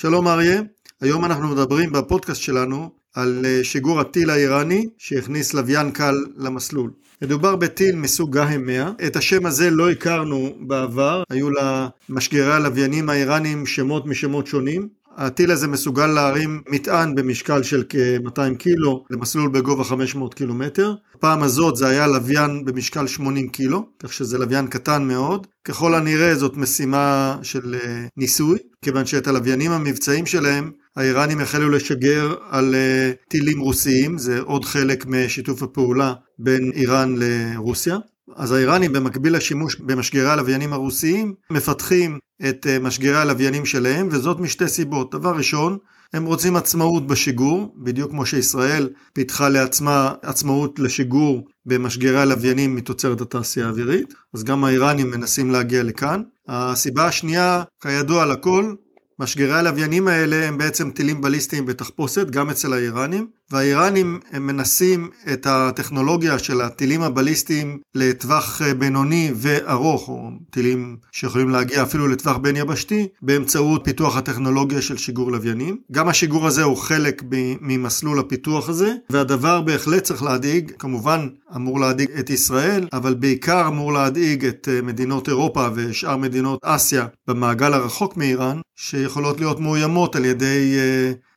שלום אריה, היום אנחנו מדברים בפודקאסט שלנו על אה, שיגור הטיל האיראני שהכניס לוויין קל למסלול. מדובר בטיל מסוג גהם 100, את השם הזה לא הכרנו בעבר, היו למשגרי הלוויינים האיראנים שמות משמות שונים, הטיל הזה מסוגל להרים מטען במשקל של כ-200 קילו למסלול בגובה 500 קילומטר. הפעם הזאת זה היה לוויין במשקל 80 קילו, כך שזה לוויין קטן מאוד. ככל הנראה זאת משימה של אה, ניסוי, כיוון שאת הלוויינים המבצעיים שלהם האיראנים החלו לשגר על אה, טילים רוסיים, זה עוד חלק משיתוף הפעולה בין איראן לרוסיה. אז האיראנים במקביל לשימוש במשגרי הלוויינים הרוסיים מפתחים את אה, משגרי הלוויינים שלהם וזאת משתי סיבות. דבר ראשון, הם רוצים עצמאות בשיגור, בדיוק כמו שישראל פיתחה לעצמה עצמאות לשיגור במשגרי הלוויינים מתוצרת התעשייה האווירית, אז גם האיראנים מנסים להגיע לכאן. הסיבה השנייה, כידוע לכל, משגרי הלוויינים האלה הם בעצם טילים בליסטיים בתחפושת, גם אצל האיראנים, והאיראנים הם מנסים את הטכנולוגיה של הטילים הבליסטיים לטווח אה, בינוני וארוך, או טילים שיכולים להגיע אפילו לטווח בין יבשתי, באמצעות פיתוח הטכנולוגיה של שיגור לוויינים. גם השיגור הזה הוא חלק ממסלול הפיתוח הזה, והדבר בהחלט צריך להדאיג, כמובן אמור להדאיג את ישראל, אבל בעיקר אמור להדאיג את אה, מדינות אירופה ושאר מדינות אסיה במעגל הרחוק מאיראן, שיכולות להיות מאוימות על ידי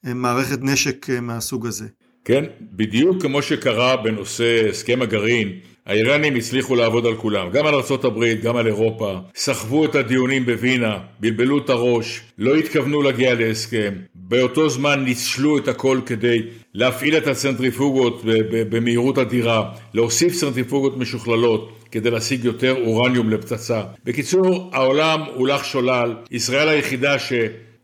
אה, מערכת נשק מהסוג הזה. כן, בדיוק כמו שקרה בנושא הסכם הגרעין, האיראנים הצליחו לעבוד על כולם, גם על ארה"ב, גם על אירופה, סחבו את הדיונים בווינה, בלבלו את הראש, לא התכוונו להגיע להסכם, באותו זמן ניצלו את הכל כדי להפעיל את הצנטריפוגות במהירות אדירה, להוסיף צנטריפוגות משוכללות כדי להשיג יותר אורניום לפצצה. בקיצור, העולם הולך שולל, ישראל היחידה ש...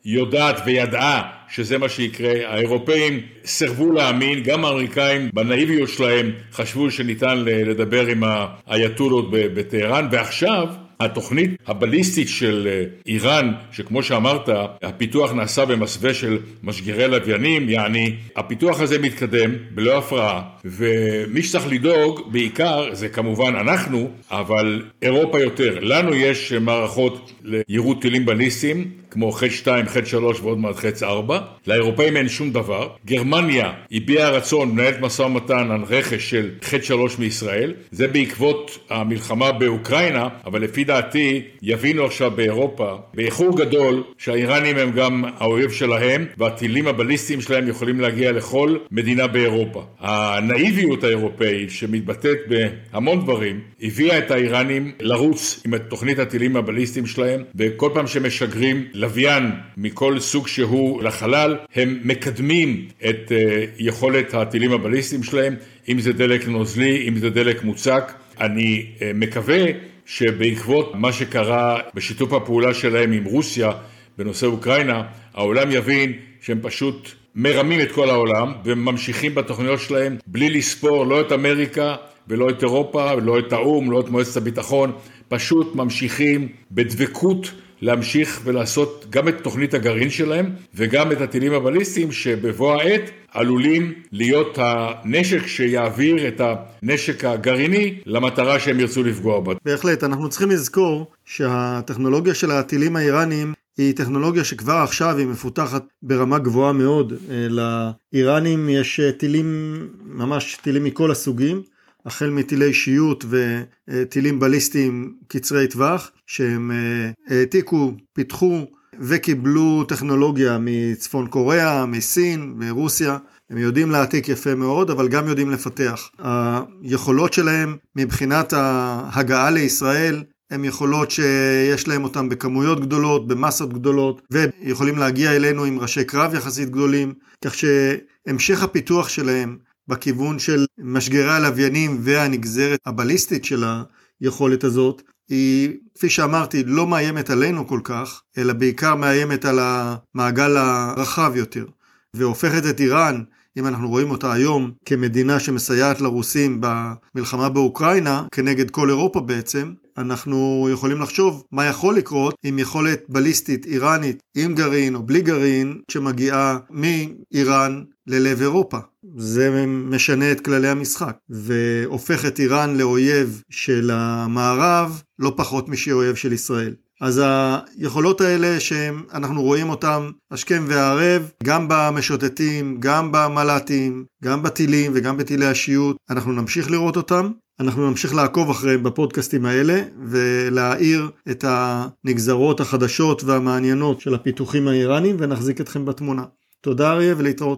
יודעת וידעה שזה מה שיקרה. האירופאים סירבו להאמין, גם האמריקאים בנאיביות שלהם חשבו שניתן לדבר עם האייתולות בטהרן, ועכשיו התוכנית הבליסטית של אה, איראן, שכמו שאמרת, הפיתוח נעשה במסווה של משגרי לוויינים, יעני, הפיתוח הזה מתקדם בלא הפרעה, ומי שצריך לדאוג בעיקר זה כמובן אנחנו, אבל אירופה יותר. לנו יש מערכות ליירוט טילים בליסטיים, כמו ח' 2, ח' 3 ועוד מעט ח' 4, לאירופאים אין שום דבר. גרמניה הביעה רצון מנהלת משא ומתן על רכש של ח' 3 מישראל, זה בעקבות המלחמה באוקראינה, אבל לפי דעתי יבינו עכשיו באירופה באיחור גדול שהאיראנים הם גם האויב שלהם והטילים הבליסטיים שלהם יכולים להגיע לכל מדינה באירופה. הנאיביות האירופאית שמתבטאת בהמון דברים הביאה את האיראנים לרוץ עם תוכנית הטילים הבליסטיים שלהם וכל פעם שמשגרים לוויין מכל סוג שהוא לחלל הם מקדמים את אה, יכולת הטילים הבליסטיים שלהם אם זה דלק נוזלי, אם זה דלק מוצק. אני אה, מקווה שבעקבות מה שקרה בשיתוף הפעולה שלהם עם רוסיה בנושא אוקראינה, העולם יבין שהם פשוט מרמים את כל העולם וממשיכים בתוכניות שלהם בלי לספור לא את אמריקה ולא את אירופה ולא את האו"ם, לא את מועצת הביטחון, פשוט ממשיכים בדבקות להמשיך ולעשות גם את תוכנית הגרעין שלהם וגם את הטילים הבליסטיים שבבוא העת עלולים להיות הנשק שיעביר את הנשק הגרעיני למטרה שהם ירצו לפגוע בה. בהחלט, אנחנו צריכים לזכור שהטכנולוגיה של הטילים האיראניים היא טכנולוגיה שכבר עכשיו היא מפותחת ברמה גבוהה מאוד. אה, לאיראנים יש אה, טילים, ממש טילים מכל הסוגים. החל מטילי שיוט וטילים בליסטיים קצרי טווח, שהם אה, העתיקו, פיתחו וקיבלו טכנולוגיה מצפון קוריאה, מסין, מרוסיה. הם יודעים להעתיק יפה מאוד, אבל גם יודעים לפתח. היכולות שלהם מבחינת ההגעה לישראל הם יכולות שיש להם אותם בכמויות גדולות, במסות גדולות, ויכולים להגיע אלינו עם ראשי קרב יחסית גדולים, כך שהמשך הפיתוח שלהם בכיוון של משגרי הלוויינים והנגזרת הבליסטית של היכולת הזאת, היא, כפי שאמרתי, לא מאיימת עלינו כל כך, אלא בעיקר מאיימת על המעגל הרחב יותר, והופכת את איראן, אם אנחנו רואים אותה היום כמדינה שמסייעת לרוסים במלחמה באוקראינה, כנגד כל אירופה בעצם, אנחנו יכולים לחשוב מה יכול לקרות עם יכולת בליסטית איראנית עם גרעין או בלי גרעין שמגיעה מאיראן ללב אירופה. זה משנה את כללי המשחק והופך את איראן לאויב של המערב לא פחות משהיא אויב של ישראל. אז היכולות האלה שאנחנו רואים אותן השכם והערב, גם במשוטטים, גם במל"טים, גם בטילים וגם בטילי השיוט, אנחנו נמשיך לראות אותם. אנחנו נמשיך לעקוב אחריהם בפודקאסטים האלה ולהאיר את הנגזרות החדשות והמעניינות של הפיתוחים האיראניים ונחזיק אתכם בתמונה. תודה אריה ולהתראות.